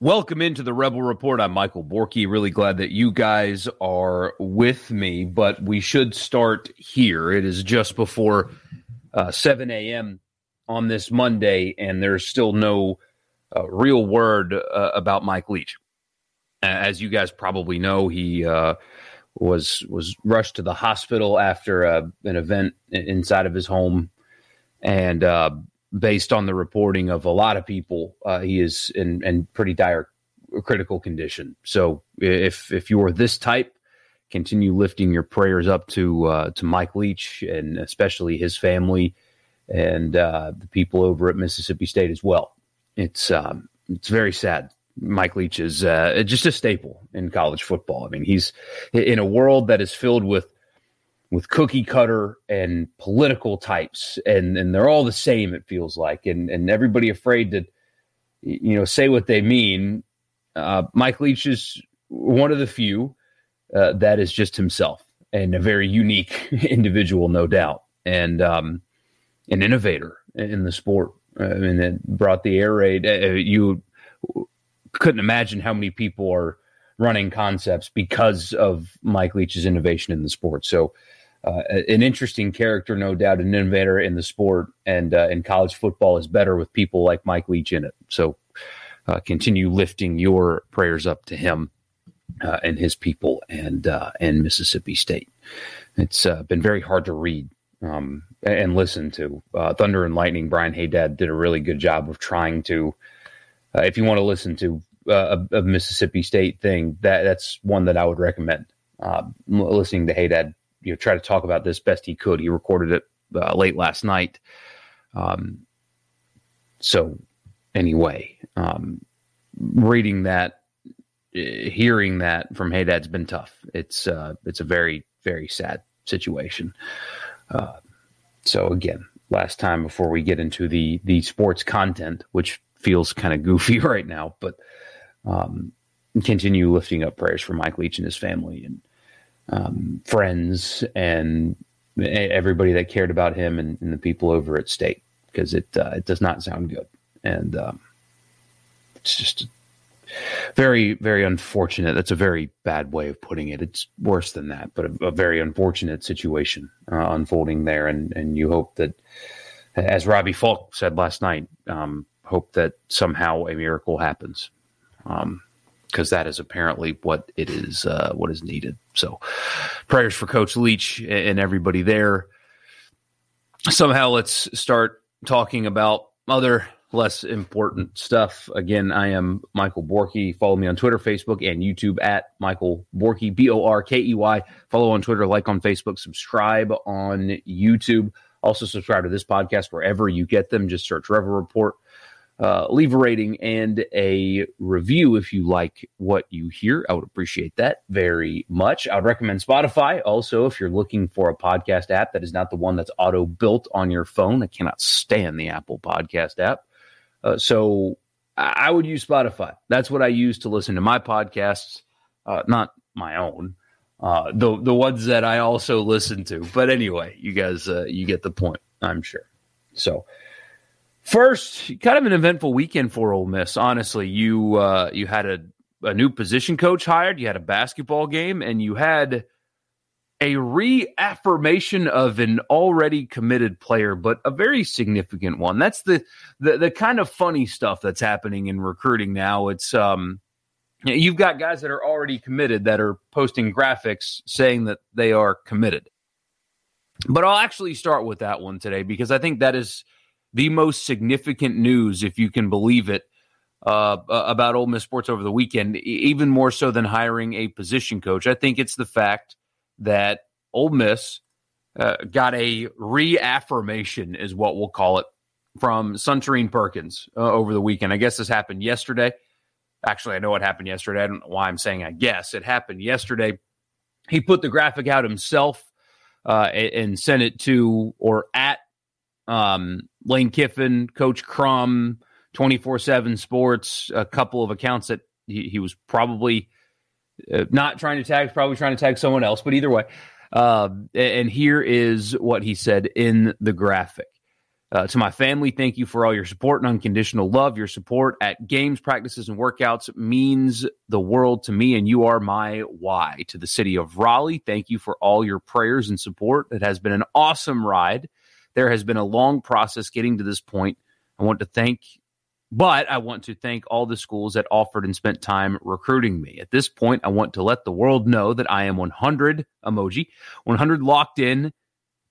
Welcome into the Rebel Report. I'm Michael Borky. Really glad that you guys are with me, but we should start here. It is just before uh, 7 a.m. on this Monday, and there's still no uh, real word uh, about Mike Leach. As you guys probably know, he uh, was was rushed to the hospital after uh, an event inside of his home, and uh, based on the reporting of a lot of people, uh, he is in, in pretty dire critical condition. So if if you're this type, continue lifting your prayers up to uh, to Mike Leach and especially his family and uh, the people over at Mississippi State as well. It's um, it's very sad. Mike Leach is uh, just a staple in college football. I mean, he's in a world that is filled with with cookie cutter and political types and and they're all the same it feels like. And and everybody afraid to you know say what they mean. Uh, mike leach is one of the few uh, that is just himself and a very unique individual no doubt. And um, an innovator in the sport. I mean it brought the air raid uh, you couldn't imagine how many people are running concepts because of mike leach's innovation in the sport. So uh, an interesting character, no doubt, an innovator in the sport, and uh, in college football is better with people like Mike Leach in it. So uh, continue lifting your prayers up to him uh, and his people and uh, and Mississippi State. It's uh, been very hard to read um, and listen to. Thunder and Lightning, Brian Haydad did a really good job of trying to. if you want to listen to a, a, Mississippi State thing, that that's one that I would recommend. listening to Haydad you know try to talk about this best he could. He recorded it uh, late last night. Um, so anyway, um, reading that, uh, hearing that from Haydad's been tough. It's uh, it's a very very sad situation. Uh, so again, last time before we get into the the sports content, which feels kind of goofy right now, but um, continue lifting up prayers for Mike Leach and his family and um, friends and everybody that cared about him and, and the people over at state because it uh, it does not sound good. And um, it's just very very unfortunate. That's a very bad way of putting it. It's worse than that but a, a very unfortunate situation uh, unfolding there. And and you hope that as robbie faulk said last night um, hope that somehow a miracle happens. Um, because that is apparently what it is uh, what is needed. So prayers for Coach Leach and everybody there. Somehow let's start talking about other less important stuff. Again, I am Michael Borky. Follow me on Twitter, Facebook, and YouTube at Michael Borky, B O R K E Y. Follow on Twitter, like on Facebook, subscribe on YouTube. Also, subscribe to this podcast wherever you get them. Just search Rebel Report uh, leave a rating and a review if you like what you hear. I would appreciate that very much. I would recommend Spotify. Also, if you're looking for a podcast app that is not the one that's auto built on your phone, I cannot stand the Apple Podcast app. Uh, so I would use Spotify. That's what I use to listen to my podcasts, uh, not my own. Uh, the the ones that I also listen to, but anyway, you guys, uh, you get the point, I'm sure. So, First, kind of an eventful weekend for Ole Miss. Honestly, you uh, you had a, a new position coach hired, you had a basketball game, and you had a reaffirmation of an already committed player, but a very significant one. That's the, the the kind of funny stuff that's happening in recruiting now. It's um you've got guys that are already committed that are posting graphics saying that they are committed. But I'll actually start with that one today because I think that is the most significant news, if you can believe it, uh, about Ole Miss sports over the weekend, even more so than hiring a position coach. I think it's the fact that Ole Miss uh, got a reaffirmation, is what we'll call it, from Suntarine Perkins uh, over the weekend. I guess this happened yesterday. Actually, I know what happened yesterday. I don't know why I'm saying I guess. It happened yesterday. He put the graphic out himself uh, and sent it to or at um, Lane Kiffin, Coach Crum, 24 7 Sports, a couple of accounts that he, he was probably uh, not trying to tag, probably trying to tag someone else, but either way. Uh, and here is what he said in the graphic. Uh, to my family, thank you for all your support and unconditional love. Your support at games, practices, and workouts means the world to me, and you are my why. To the city of Raleigh, thank you for all your prayers and support. It has been an awesome ride. There has been a long process getting to this point. I want to thank, but I want to thank all the schools that offered and spent time recruiting me. At this point, I want to let the world know that I am 100 emoji, 100 locked in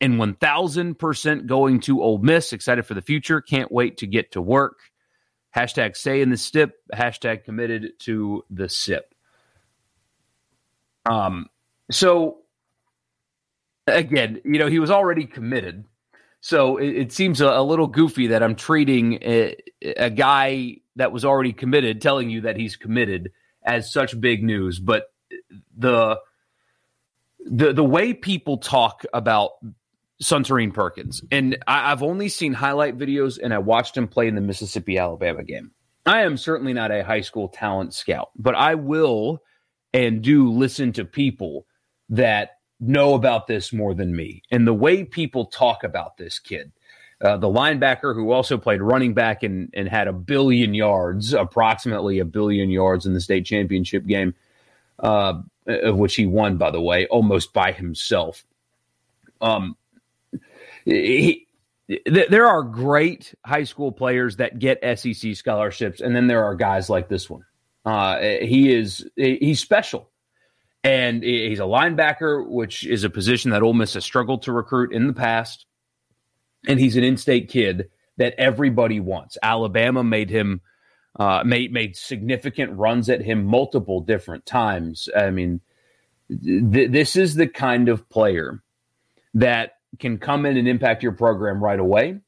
and 1000% going to Ole Miss. Excited for the future. Can't wait to get to work. Hashtag stay in the SIP. Hashtag committed to the SIP. Um, so again, you know, he was already committed. So it, it seems a, a, little goofy that I'm treating a, a guy that was already committed, telling you that he's committed as such big news. But the the the way people talk about Suntarine Perkins. And I, have only seen highlight videos and I watched him play in the Mississippi Alabama game. I am certainly not a high school talent scout, but I will and do listen to people that know about this more than me. And the way people talk about this kid, uh, the linebacker who also played running back and, and had a billion yards, approximately a billion yards in the state championship game, uh, of which he won, by the way, almost by himself. Um, he, there are great high school players that get SEC scholarships, and then there are guys like this one. Uh, he is he's special, and he's a linebacker, which is a position that Ole Miss has struggled to recruit in the past. And he's an in-state kid that everybody wants. Alabama made him uh, made made significant runs at him multiple different times. I mean, th- this is the kind of player that can come in and impact your program right away.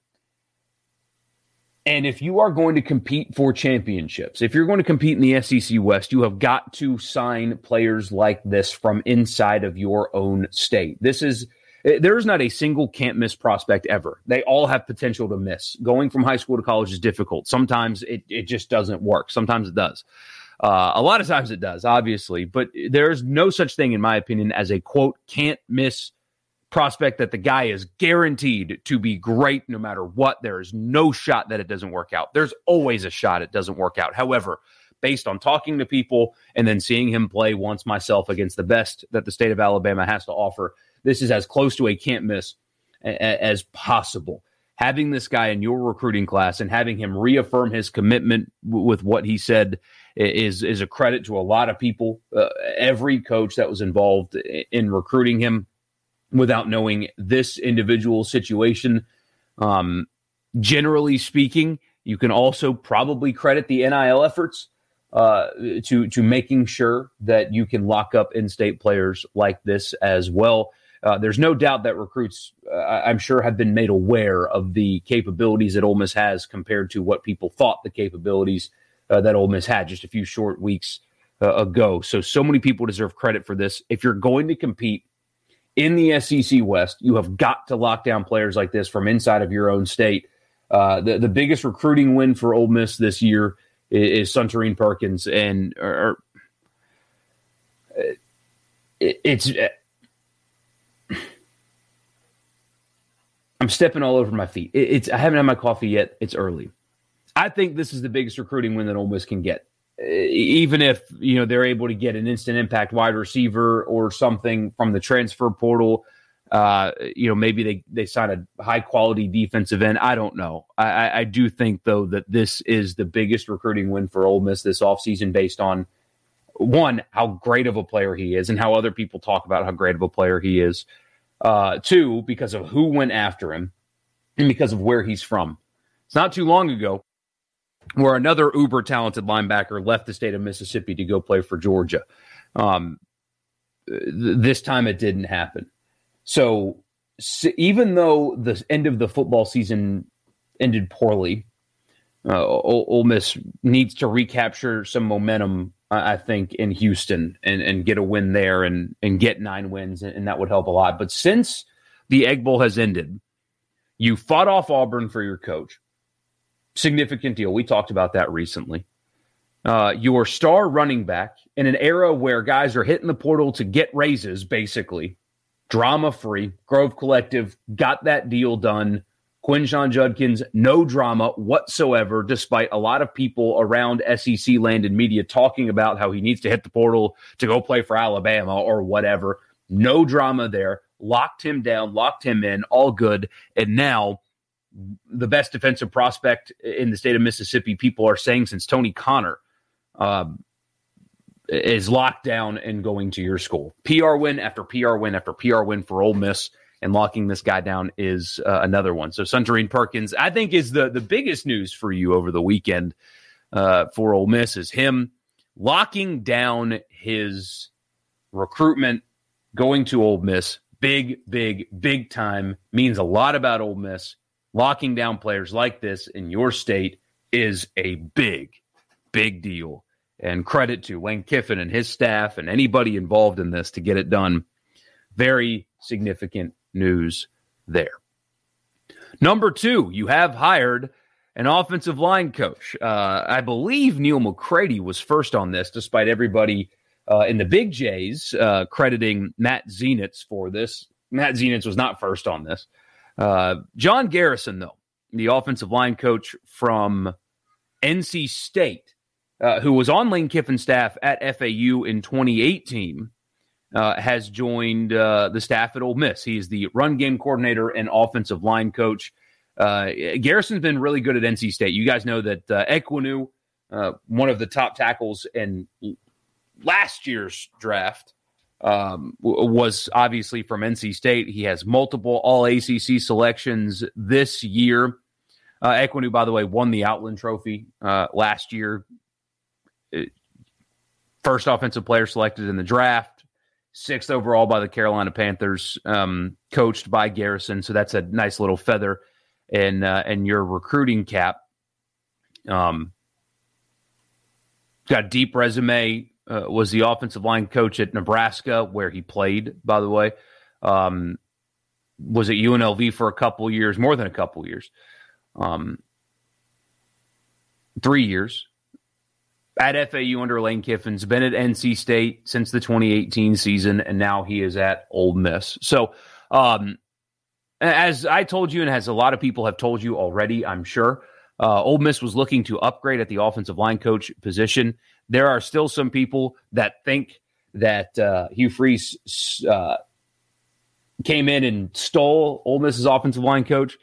And if you are going to compete for championships, if you're going to compete in the SEC West, you have got to sign players like this from inside of your own state. This is there's not a single can't miss prospect ever. They all have potential to miss. Going from high school to college is difficult. Sometimes it, it just doesn't work. Sometimes it does. Uh, a lot of times it does, obviously, but there's no such thing, in my opinion, as a quote can't miss prospect that the guy is guaranteed to be great no matter what. There is no shot that it doesn't work out. There's always a shot it doesn't work out. However, based on talking to people and then seeing him play once myself against the best that the state of Alabama has to offer, this is as close to a can't miss as possible. Having this guy in your recruiting class and having him reaffirm his commitment with what he said is is a credit to a lot of people. Uh, every coach that was involved in recruiting him without knowing this individual situation. Um, generally speaking, you can also probably credit the NIL efforts uh, to to making sure that you can lock up in-state players like this as well. Uh, there's no doubt that recruits, uh, I'm sure, have been made aware of the capabilities that Ole Miss has compared to what people thought the capabilities uh, that Ole Miss had just a few short weeks uh, ago. So, so many people deserve credit for this. If you're going to compete in the SEC West, you have got to lock down players like this from inside of your own state. Uh, the the biggest recruiting win for Ole Miss this year is, is Suntarine Perkins, and er, er, or, or it, it's. Uh, I'm stepping all over my feet. It, it's I haven't had my coffee yet. It's early. I think this is the biggest recruiting win that Ole Miss can get even if you know they're able to get an instant impact wide receiver or something from the transfer portal, uh, you know maybe they they sign a high quality defensive end. I don't know. I, I do think though that this is the biggest recruiting win for Ole Miss this offseason based on one how great of a player he is and how other people talk about how great of a player he is. Uh, two because of who went after him and because of where he's from. It's not too long ago where another uber talented linebacker left the state of Mississippi to go play for Georgia. Um, th- this time it didn't happen. So, so, even though the end of the football season ended poorly, uh, Ole, Ole Miss needs to recapture some momentum I think, in Houston and, and get a win there and, and get nine wins, and, and that would help a lot. But since the Egg Bowl has ended, you fought off Auburn for your coach. Significant deal. We talked about that recently. Uh, your star running back in an era where guys are hitting the portal to get raises, basically, drama free. Grove Collective got that deal done. Quinshon Judkins, no drama whatsoever, despite a lot of people around SEC land and media talking about how he needs to hit the portal to go play for Alabama or whatever. No drama there. Locked him down, locked him in, all good. And now, the best defensive prospect in the state of Mississippi, people are saying since Tony Conner uh, is locked down and going to your school. PR win after PR win after PR win for Ole Miss, and locking this guy down is uh, another one. So Suntarine Perkins, I think, is the the biggest news for you over the weekend uh, for Ole Miss is him locking down his recruitment, going to Ole Miss. Big, big, big time means a lot about Ole Miss. Locking down players like this in your state is a big, big deal and credit to Lane Kiffin and his staff and anybody involved in this to get it done. Very significant news there. Number two, you have hired an offensive line coach. Uh, I believe Neal McCready was first on this, despite everybody uh, in the Big Jays uh, crediting Matt Zenitz for this. Matt Zenitz was not first on this. Uh, John Garrison, though, the offensive line coach from NC State, uh, who was on Lane Kiffin's staff at FAU in 2018, uh, has joined uh, the staff at Ole Miss. He is the run game coordinator and offensive line coach. Uh, Garrison's been really good at NC State. You guys know that uh, Ekwonu, one of the top tackles in last year's draft, um, was obviously from NC State. He has multiple All ACC selections this year. Uh, Ekwonu, by the way, won the Outland Trophy uh, last year first offensive player selected in the draft, sixth overall by the Carolina Panthers, um, coached by Garrison. So that's a nice little feather in uh, in your recruiting cap. Um, got a deep resume. Uh, was the offensive line coach at Nebraska, where he played. By the way, um, was at UNLV for a couple years, more than a couple years, um, three years at FAU under Lane Kiffin's been at NC State since the 2018 season, and now he is at Ole Miss. So, um, as I told you, and as a lot of people have told you already, I'm sure, uh, Ole Miss was looking to upgrade at the offensive line coach position. There are still some people that think that uh, Hugh Freeze uh, came in and stole Ole Miss's offensive line coach.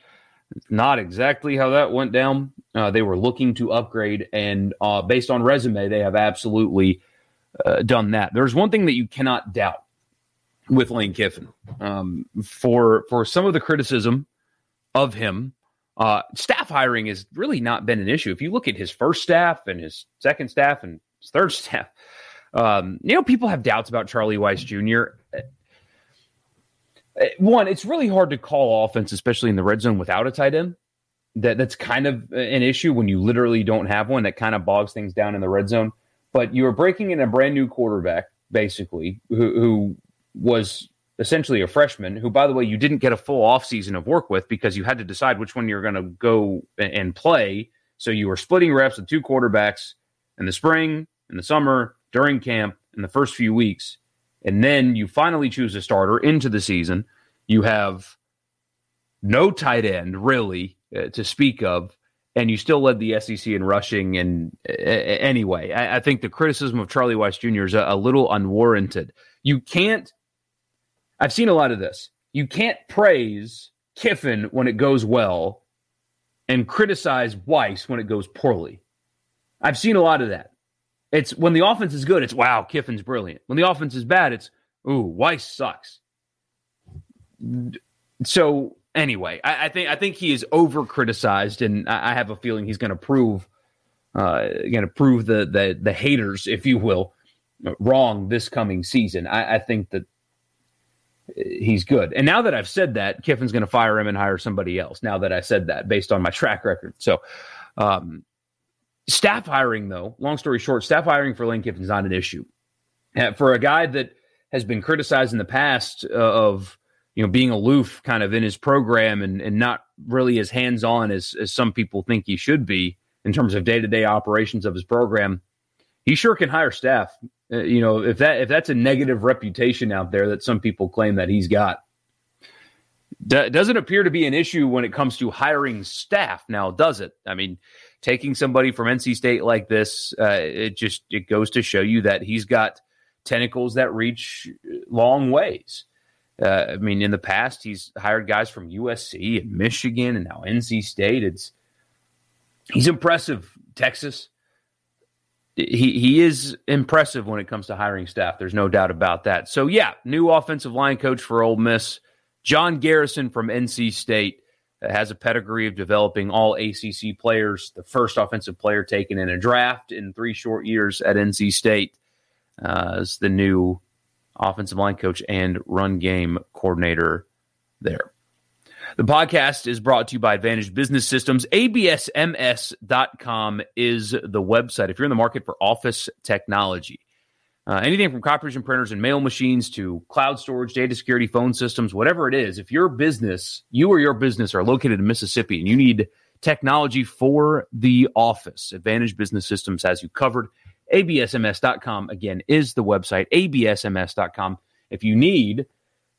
Not exactly how that went down. Uh, they were looking to upgrade, and uh, based on resume, they have absolutely uh, done that. There's one thing that you cannot doubt with Lane Kiffin um, for for some of the criticism of him. Uh, staff hiring has really not been an issue. If you look at his first staff and his second staff and his third staff, um, you know people have doubts about Charlie Weis Jr. Uh, one, it's really hard to call offense, especially in the red zone, without a tight end. That that's kind of an issue when you literally don't have one. That kind of bogs things down in the red zone. But you are breaking in a brand new quarterback, basically, who, who was essentially a freshman. Who, by the way, you didn't get a full offseason of work with because you had to decide which one you're going to go and play. So you were splitting reps with two quarterbacks in the spring, in the summer, during camp, in the first few weeks and then you finally choose a starter into the season. You have no tight end really uh, to speak of, and you still led the SEC in rushing. And uh, anyway, I, I, think the criticism of Charlie Weis Jr. is a, a little unwarranted. You can't. I've seen a lot of this. You can't praise Kiffin when it goes well, and criticize Weis when it goes poorly. I've seen a lot of that. It's when the offense is good, it's wow, Kiffin's brilliant. When the offense is bad, it's ooh, Weis sucks. So anyway, I, I think I think he is over criticized, and I, I, have a feeling he's going to prove uh, going to prove the, the the haters, if you will, wrong this coming season. I, I think that he's good. And now that I've said that, Kiffin's going to fire him and hire somebody else. Now that I said that, based on my track record, so um, staff hiring, though, long story short, staff hiring for Lane Kiffin is not an issue. Uh, for a guy that has been criticized in the past uh, of you know being aloof kind of in his program and, and not really as hands on as, as some people think he should be in terms of day to day operations of his program, he sure can hire staff. Uh, you know, if that if that's a negative reputation out there that some people claim that he's got, D- doesn't appear to be an issue when it comes to hiring staff. Now, does it? I mean, taking somebody from NC State like this, uh, it just it goes to show you that he's got tentacles that reach long ways. Uh, I mean, in the past, he's hired guys from USC and Michigan, and now NC State. It's he's impressive. Texas, he he is impressive when it comes to hiring staff. There's no doubt about that. So yeah, new offensive line coach for Ole Miss. John Garrison from NC State has a pedigree of developing all ACC players, the first offensive player taken in a draft in three short years at NC State, uh, the new offensive line coach and run game coordinator there. The podcast is brought to you by Advantage Business Systems. ABSMS.com is the website. If you're in the market for office technology, uh, anything from copiers and printers and mail machines to cloud storage, data security, phone systems, whatever it is, if your business, you or your business are located in Mississippi and you need technology for the office, Advantage Business Systems has you covered. ABSMS.com, again, is the website, ABSMS.com. If you need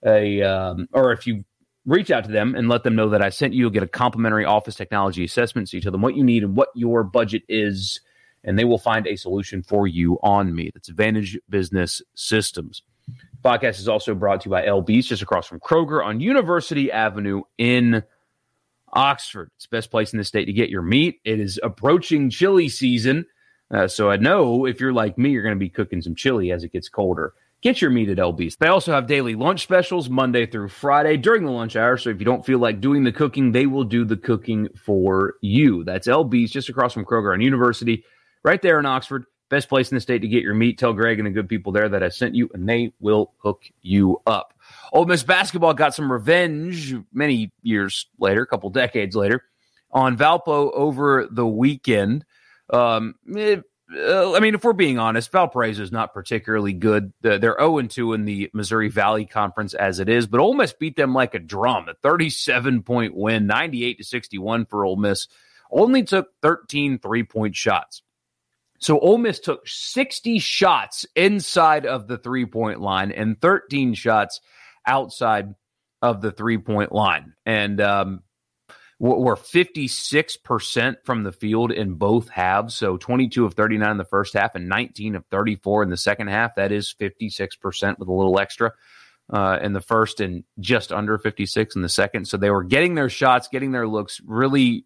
a, um, or if you reach out to them and let them know that I sent you, get a complimentary office technology assessment. So you tell them what you need and what your budget is and they will find a solution for you on me. That's Advantage Business Systems. Podcast is also brought to you by LB's just across from Kroger on University Avenue in Oxford. It's the best place in the state to get your meat. It is approaching chili season. Uh, so I know if you're like me, you're going to be cooking some chili as it gets colder. Get your meat at LB's. They also have daily lunch specials Monday through Friday during the lunch hour. So if you don't feel like doing the cooking, they will do the cooking for you. That's LB's just across from Kroger on University right there in Oxford. Best place in the state to get your meat. Tell Greg and the good people there that I sent you, and they will hook you up. Ole Miss basketball got some revenge many years later, a couple decades later, on Valpo over the weekend. Um, it, uh, I mean, if we're being honest, Valparaiso is not particularly good. They're 0 2 in the Missouri Valley Conference as it is, but Ole Miss beat them like a drum. A 37 point win, 98 to 61 for Ole Miss. Only took 13 three point shots. So Ole Miss took 60 shots inside of the three point line and 13 shots outside of the three point line. And um, we're 56% from the field in both halves. So 22 of 39 in the first half and 19 of 34 in the second half. That is 56% with a little extra uh, in the first and just under 56 in the second. So they were getting their shots, getting their looks, really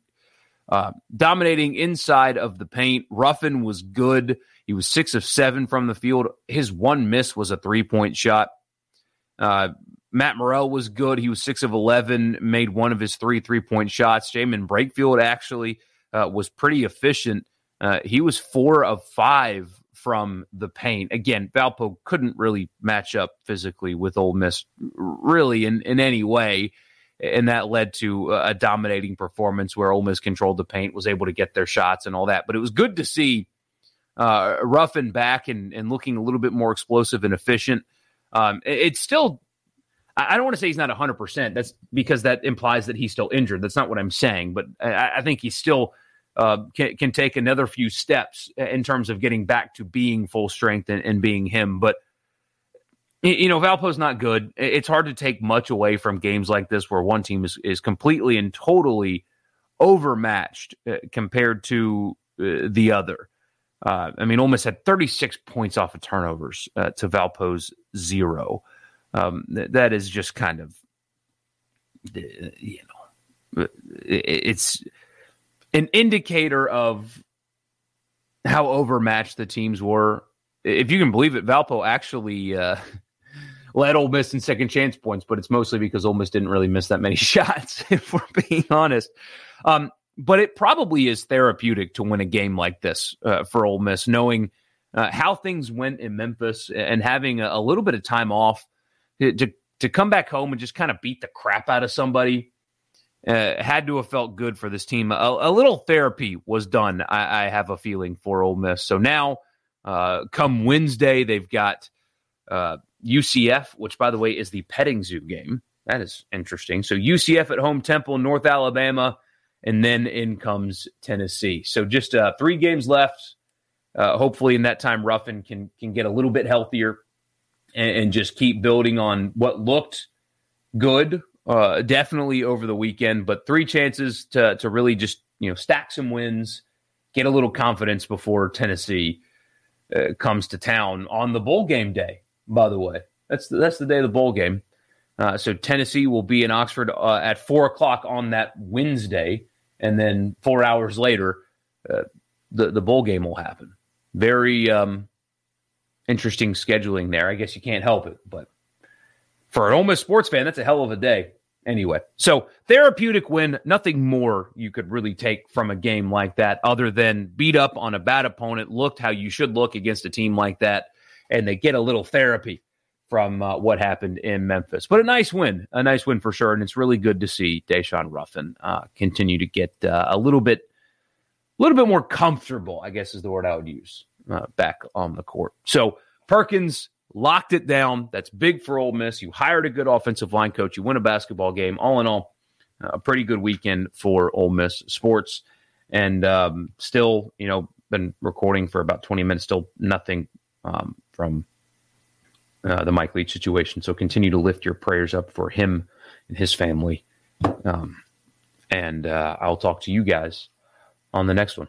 uh, dominating inside of the paint. Ruffin was good. He was six of seven from the field. His one miss was a three point shot. Uh, Matt Murrell was good. He was six of 11, made one of his three three point shots. Jaemyn Brakefield actually uh, was pretty efficient. Uh, he was four of five from the paint. Again, Valpo couldn't really match up physically with Ole Miss, really, in, in any way and that led to a dominating performance where Ole Miss controlled the paint, was able to get their shots and all that. But it was good to see uh, Ruffin back and, and looking a little bit more explosive and efficient. Um, it, it's still, I don't want to say he's not 100%. That's because that implies that he's still injured. That's not what I'm saying. But I, I think he still uh, can, can, take another few steps in terms of getting back to being full strength and, and being him. But you know, Valpo's not good. It's hard to take much away from games like this where one team is, is completely and totally overmatched uh, compared to uh, the other. Uh, I mean, almost had 36 points off of turnovers to Valpo's zero. Um, th- that is just kind of, uh, you know, uh, it's an indicator of how overmatched the teams were. If you can believe it, Valpo actually led Ole Miss in second chance points, but it's mostly because Ole Miss didn't really miss that many shots, if we're being honest. Um, but it probably is therapeutic to win a game like this uh, for Ole Miss, knowing uh, how things went in Memphis and having a, a little bit of time off to, to, come back home and just kind of beat the crap out of somebody. uh, had to have felt good for this team. A, a little therapy was done, I, I, have a feeling, for Ole Miss. So now, uh, come Wednesday, they've got uh, UCF, which, by the way, is the petting zoo game. That is interesting. So UCF at home, Temple, North Alabama, and then in comes Tennessee. So just uh, three games left. Uh, hopefully, in that time, Ruffin can can get a little bit healthier and, and just keep building on what looked good uh, definitely over the weekend, but three chances to to really just you know stack some wins, get a little confidence before Tennessee uh, comes to town on the bowl game day. By the way, that's the, that's the day of the bowl game. Uh, so Tennessee will be in Oxford uh, at four o'clock on that Wednesday, and then four hours later, uh, the the bowl game will happen. Very um, interesting scheduling there. I guess you can't help it, but for an Ole Miss sports fan, that's a hell of a day. Anyway, so therapeutic win, nothing more you could really take from a game like that other than beat up on a bad opponent, looked how you should look against a team like that, and they get a little therapy from uh, what happened in Memphis. But a nice win, a nice win for sure. And it's really good to see Daeshun Ruffin uh, continue to get uh, a little bit, a little bit more comfortable, I guess is the word I would use, uh, back on the court. So Perkins locked it down. That's big for Ole Miss. You hired a good offensive line coach. You win a basketball game. All in all, a pretty good weekend for Ole Miss sports. And um, still, you know, been recording for about 20 minutes. Still nothing um, from uh, the Mike Leach situation. So continue to lift your prayers up for him and his family. Um, and uh, I'll talk to you guys on the next one.